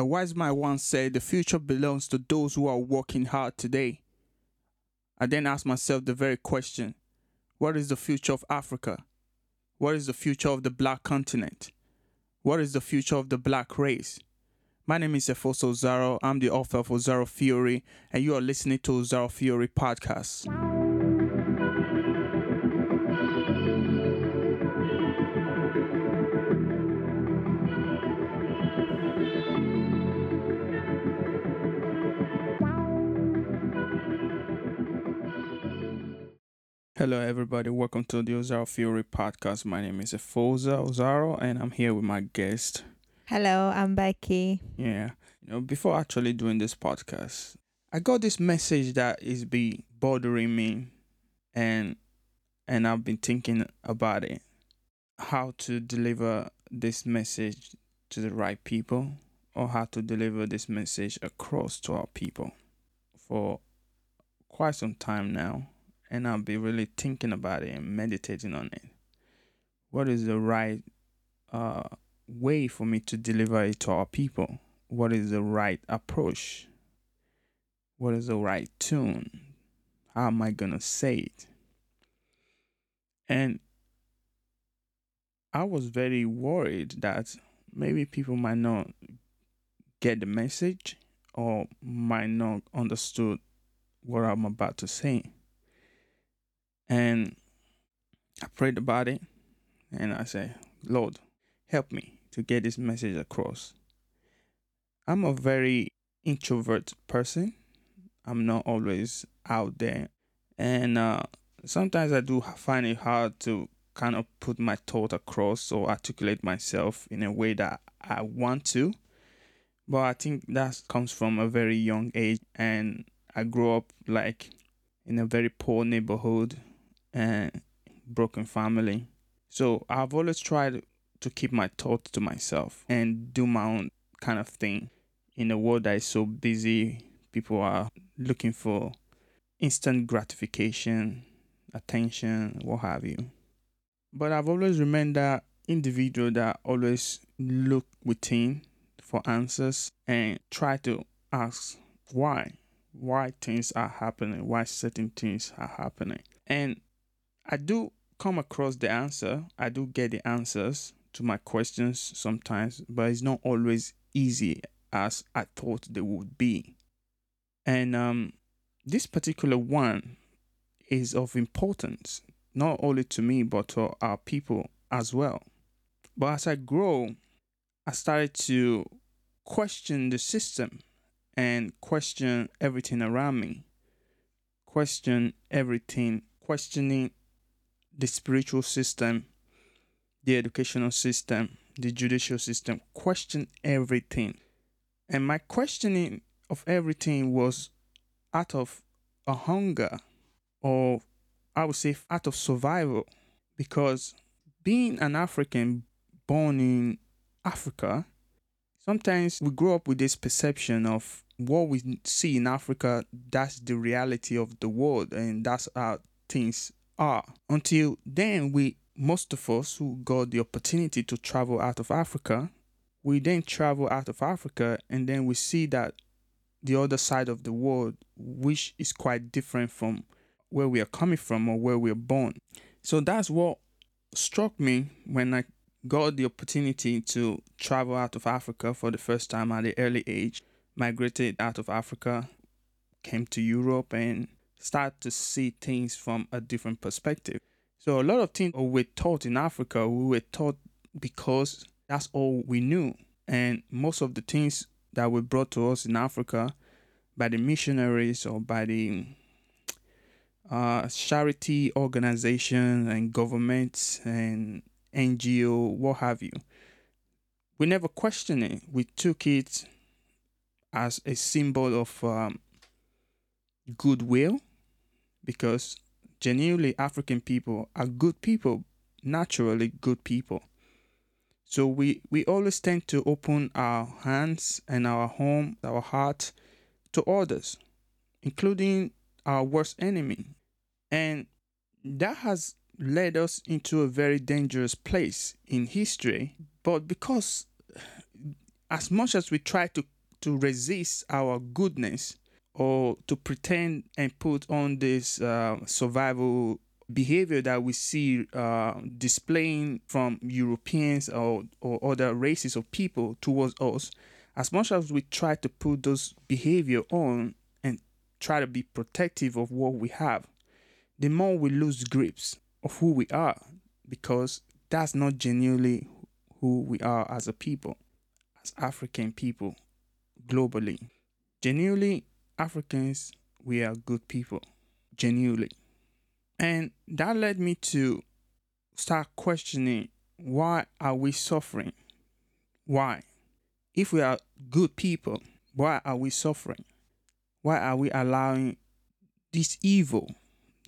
A wise man once said, The future belongs to those who are working hard today. I then asked myself the very question What is the future of Africa? What is the future of the black continent? What is the future of the black race? My name is Efosa Osaro. I'm the author of Osaro Theory, and you are listening to Osaro Theory Podcast. Hello, everybody. Welcome to the Osaro Theory Podcast. My name is Efosa Osaro, and I'm here with my guest. Hello, I'm Becky. Yeah, you know, before actually doing this podcast, I got this message that is be bothering me, and and I've been thinking about it, how to deliver this message to the right people, or how to deliver this message across to our people, for quite some time now and I'll be really thinking about it and meditating on it. What is the right uh, way for me to deliver it to our people? What is the right approach? What is the right tune? How am I going to say it? And I was very worried that maybe people might not get the message or might not understood what I'm about to say. And I prayed about it and I said, Lord, help me to get this message across. I'm a very introvert person. I'm not always out there. And uh, sometimes I do find it hard to kind of put my thought across or articulate myself in a way that I want to. But I think that comes from a very young age. And I grew up like in a very poor neighborhood and broken family. So I've always tried to keep my thoughts to myself and do my own kind of thing. In a world that is so busy, people are looking for instant gratification, attention, what have you. But I've always remained that individual that always look within for answers and try to ask why why things are happening why certain things are happening and I do come across the answer. I do get the answers to my questions sometimes, but it's not always easy as I thought they would be. And um, this particular one is of importance, not only to me, but to our people as well. But as I grow, I started to question the system and question everything around me, question everything, questioning the spiritual system, the educational system, the judicial system, question everything. And my questioning of everything was out of a hunger, or I would say out of survival, because being an African born in Africa, sometimes we grow up with this perception of what we see in Africa, that's the reality of the world, and that's how things are. Until then, we, most of us who got the opportunity to travel out of Africa, we then travel out of Africa and then we see that the other side of the world, which is quite different from where we are coming from or where we are born. So that's what struck me when I got the opportunity to travel out of Africa for the first time at an early age, migrated out of Africa, came to Europe and start to see things from a different perspective. So a lot of things we were taught in Africa, we were taught because that's all we knew. And most of the things that were brought to us in Africa by the missionaries or by the uh, charity organizations and governments and NGO, what have you. We never questioned it. We took it as a symbol of um, goodwill because genuinely African people are good people, naturally good people. So we, we always tend to open our hands and our home, our heart to others, including our worst enemy. And that has led us into a very dangerous place in history. But because as much as we try to, to resist our goodness or to pretend and put on this uh, survival behavior that we see uh, displaying from Europeans or, or other races of people towards us, as much as we try to put those behavior on and try to be protective of what we have, the more we lose grips of who we are because that's not genuinely who we are as a people, as African people globally. Genuinely, Africans, we are good people. Genuinely. And that led me to start questioning why are we suffering? Why? If we are good people, why are we suffering? Why are we allowing this evil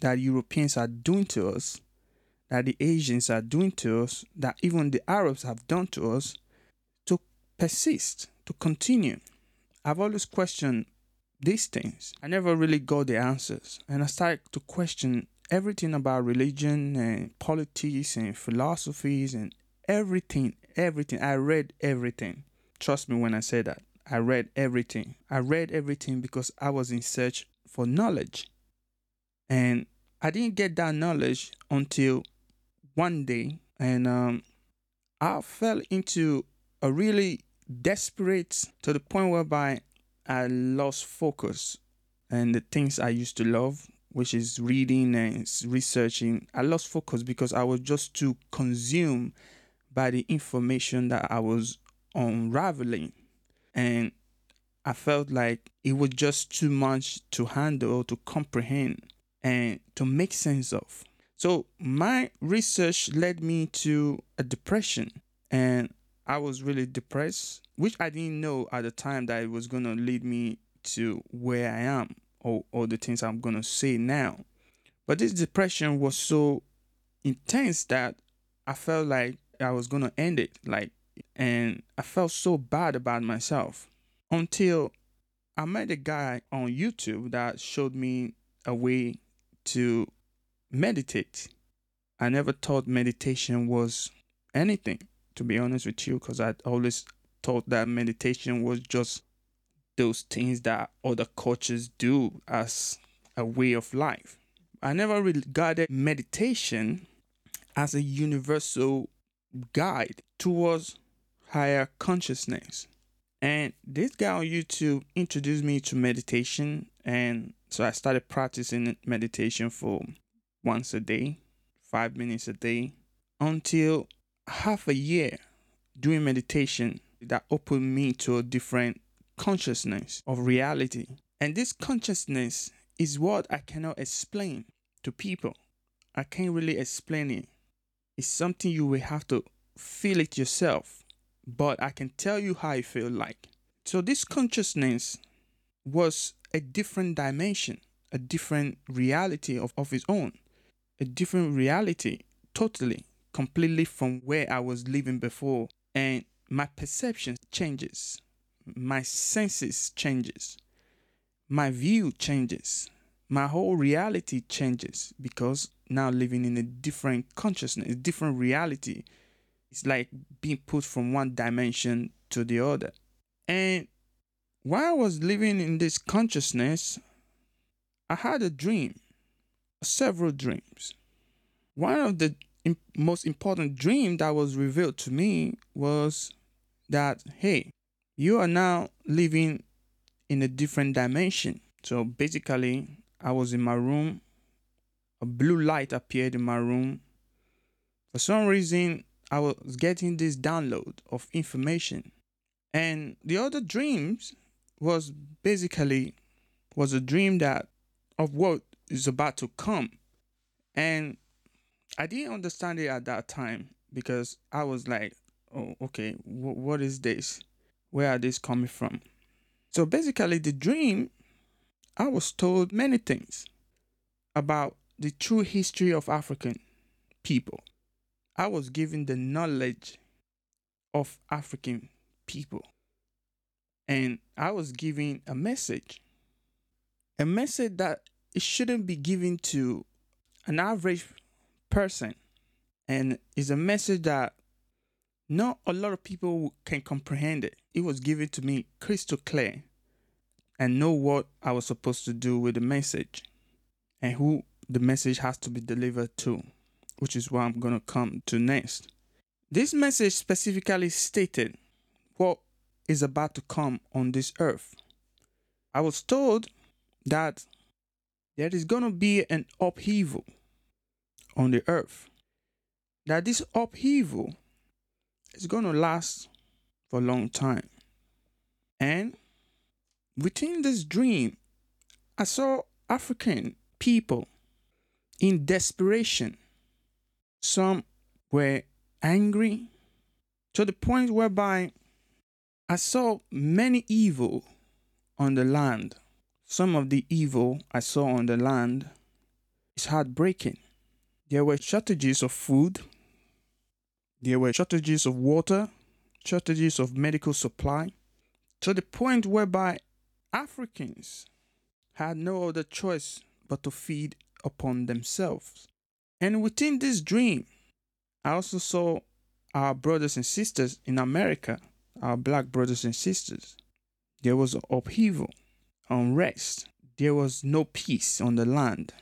that Europeans are doing to us, that the Asians are doing to us, that even the Arabs have done to us, to persist, to continue? I've always questioned these things. I never really got the answers. And I started to question everything about religion and politics and philosophies and everything, everything. I read everything. Trust me when I say that. I read everything. I read everything because I was in search for knowledge. And I didn't get that knowledge until one day. And um, I fell into a really desperate to the point whereby I lost focus and the things I used to love, which is reading and researching. I lost focus because I was just too consumed by the information that I was unraveling. And I felt like it was just too much to handle, to comprehend, and to make sense of. So my research led me to a depression, and I was really depressed, which I didn't know at the time that it was going to lead me to where I am or, or the things I'm going to say now. But this depression was so intense that I felt like I was going to end it. Like, and I felt so bad about myself until I met a guy on YouTube that showed me a way to meditate. I never thought meditation was anything to be honest with you, because I always thought that meditation was just those things that other cultures do as a way of life. I never regarded meditation as a universal guide towards higher consciousness. And this guy on YouTube introduced me to meditation, and so I started practicing meditation for once a day, five minutes a day, until half a year doing meditation that opened me to a different consciousness of reality. And this consciousness is what I cannot explain to people. I can't really explain it. It's something you will have to feel it yourself. But I can tell you how I feel like. So this consciousness was a different dimension, a different reality of, of its own, a different reality totally completely from where I was living before and my perception changes my senses changes my view changes my whole reality changes because now living in a different consciousness a different reality it's like being put from one dimension to the other. And while i was living in this consciousness i had a dream several dreams. One of the most important dream that was revealed to me was that hey you are now living in a different dimension. So basically i was in my room a blue light appeared in my room. For some reason i was getting this download of information. And the other dreams was basically was a dream that of what is about to come. And I didn't understand it at that time because I was like, oh, okay, w- what is this? Where are these coming from? So basically, the dream, I was told many things about the true history of African people. I was given the knowledge of African people. And I was given a message. A message that it shouldn't be given to an average person. And it's a message that not a lot of people can comprehend it. It was given to me crystal clear and know what I was supposed to do with the message and who the message has to be delivered to, which is what I'm going to come to next. This message specifically stated what is about to come on this earth. I was told that there is going to be an upheaval on the earth. That this upheaval is going to last for a long time. And within this dream, I saw African people in desperation. Some were angry to the point whereby I saw many evil on the land. Some of the evil I saw on the land is heartbreaking. There were shortages of food, there were shortages of water, shortages of medical supply, to the point whereby Africans had no other choice but to feed upon themselves. And within this dream, I also saw our brothers and sisters in America, our black brothers and sisters. There was upheaval, unrest. There was no peace on the land.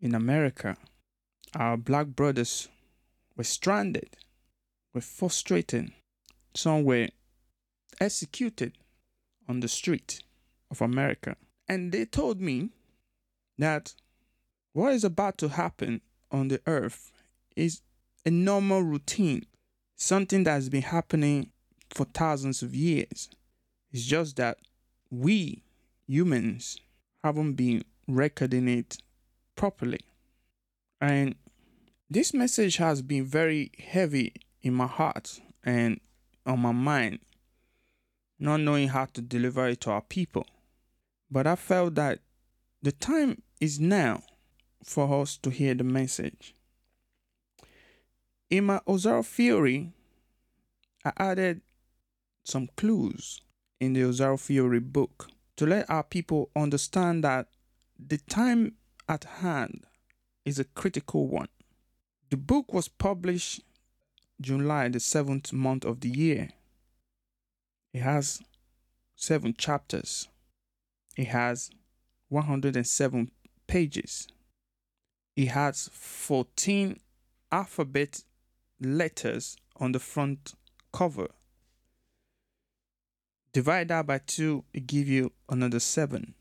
In America, our black brothers were stranded, were frustrated. Some were executed on the street of America. And they told me that what is about to happen on the earth is a normal routine, something that has been happening for thousands of years. It's just that we humans haven't been recording it properly. And this message has been very heavy in my heart and on my mind, not knowing how to deliver it to our people. But I felt that the time is now for us to hear the message. In my Osaro theory, I added some clues in the Osaro theory book to let our people understand that the time at hand is a critical one. The book was published July, the seventh month of the year. It has seven chapters. It has 107 pages. It has 14 alphabet letters on the front cover. Divide that by two, it give you another seven.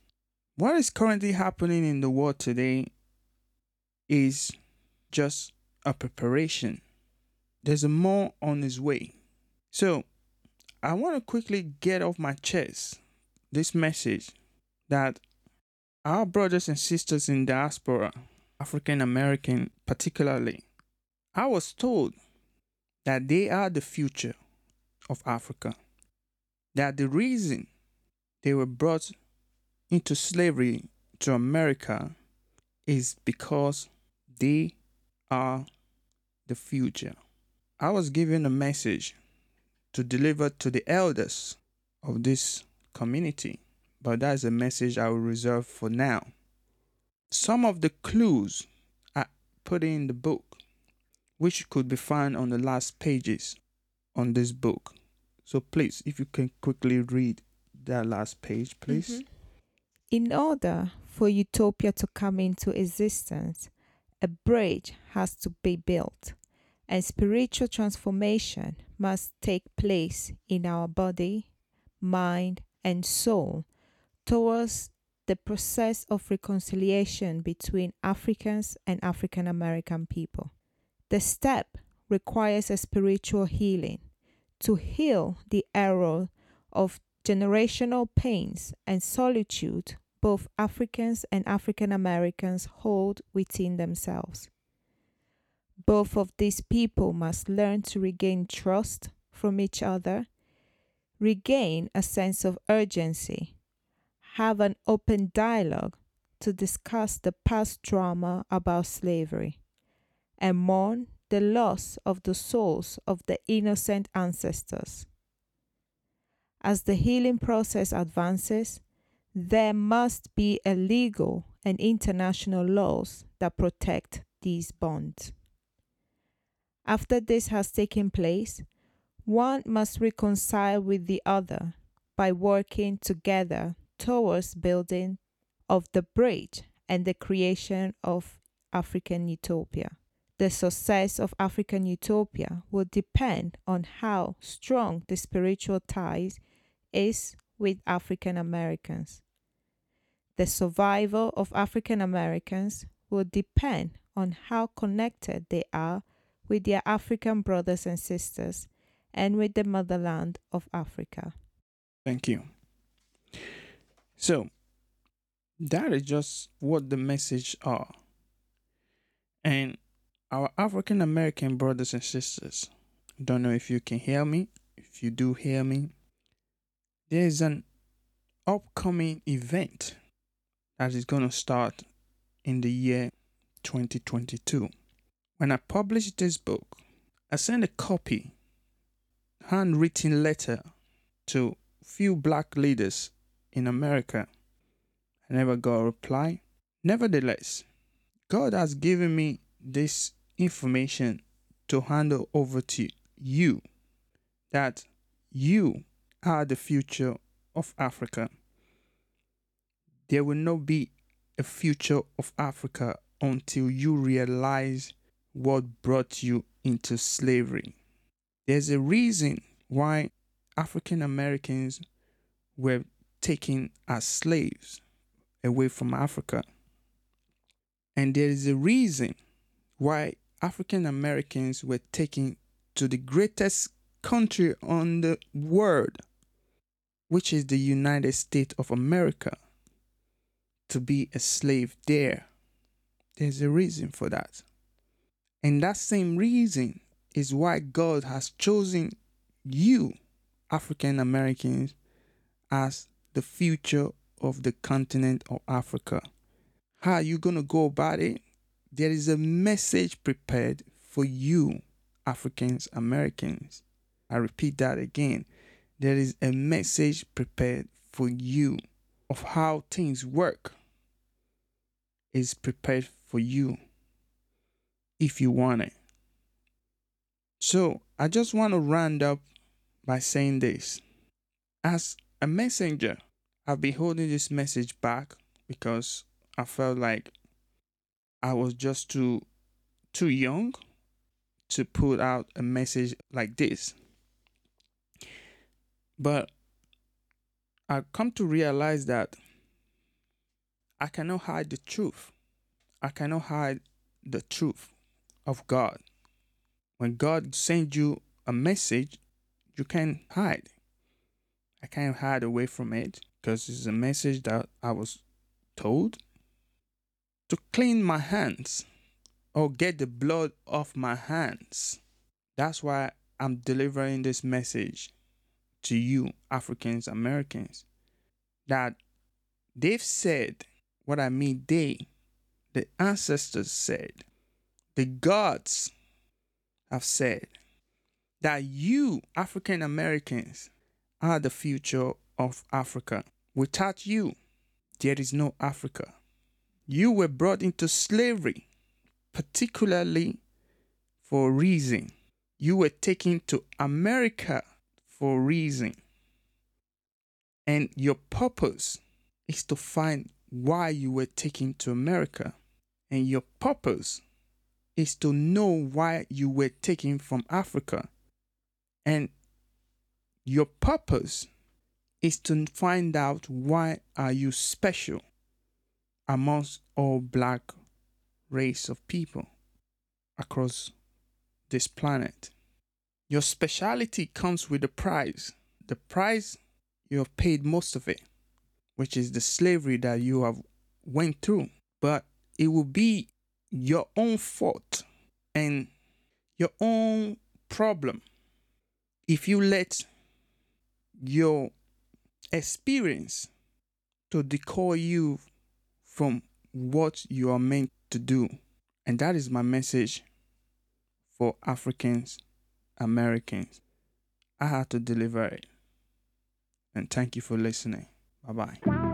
What is currently happening in the world today is just a preparation. There's more on his way. So, I want to quickly get off my chest this message that our brothers and sisters in diaspora, African American particularly, I was told that they are the future of Africa. That the reason they were brought into slavery to America is because they are the future. I was given a message to deliver to the elders of this community, but that is a message I will reserve for now. Some of the clues I put in the book, which could be found on the last pages on this book. So please, if you can quickly read that last page, please. Mm-hmm. In order for utopia to come into existence, a bridge has to be built, and spiritual transformation must take place in our body, mind, and soul towards the process of reconciliation between Africans and African American people. The step requires a spiritual healing to heal the error of generational pains and solitude both Africans and African Americans hold within themselves. Both of these people must learn to regain trust from each other, regain a sense of urgency, have an open dialogue to discuss the past trauma about slavery, and mourn the loss of the souls of the innocent ancestors. As the healing process advances, there must be a legal and international laws that protect these bonds. After this has taken place, One must reconcile with the other by working together towards building of the bridge and the creation of African utopia. The success of African utopia will depend on how strong the spiritual ties is with African Americans. The survival of African Americans will depend on how connected they are with their African brothers and sisters and with the motherland of Africa. Thank you. So, that is just what the message are. And our African American brothers and sisters, don't know if you can hear me. If you do hear me, there's an upcoming event that is going to start in the year 2022. When I published this book, I sent a copy, handwritten letter to few black leaders in America. I never got a reply. Nevertheless, God has given me this information to handle over to you that you are the future of Africa. There will not be a future of Africa until you realize what brought you into slavery. There's a reason why African Americans were taken as slaves away from Africa. And there is a reason why African Americans were taken to the greatest country on the world, which is the United States of America, to be a slave there. There's a reason for that. And that same reason is why God has chosen you, African Americans, as the future of the continent of Africa. How are you going to go about it? There is a message prepared for you, Africans Americans. I repeat that again. There is a message prepared for you of how things work is prepared for you if you want it. So, I just want to round up by saying this. As a messenger, I've been holding this message back because I felt like I was just too too young to put out a message like this. But I come to realize that I cannot hide the truth. I cannot hide the truth of God. When God sends you a message, you can't hide. I can't hide away from it because it's a message that I was told to clean my hands or get the blood off my hands. That's why I'm delivering this message to you, Africans, Americans, that they've said what I mean, they, the ancestors said, the gods have said that you, African Americans, are the future of Africa. Without you, there is no Africa. You were brought into slavery, particularly for a reason. You were taken to America for a reason. And your purpose is to find why you were taken to America. And your purpose is to know why you were taken from Africa. And your purpose is to find out why are you special amongst all black race of people across this planet. Your speciality comes with a price. The price you have paid most of it, which is the slavery that you have went through. But it will be your own fault and your own problem if you let your experience to decoy you from what you are meant to do. And that is my message for Africans, Americans. I had to deliver it. And thank you for listening. Bye bye.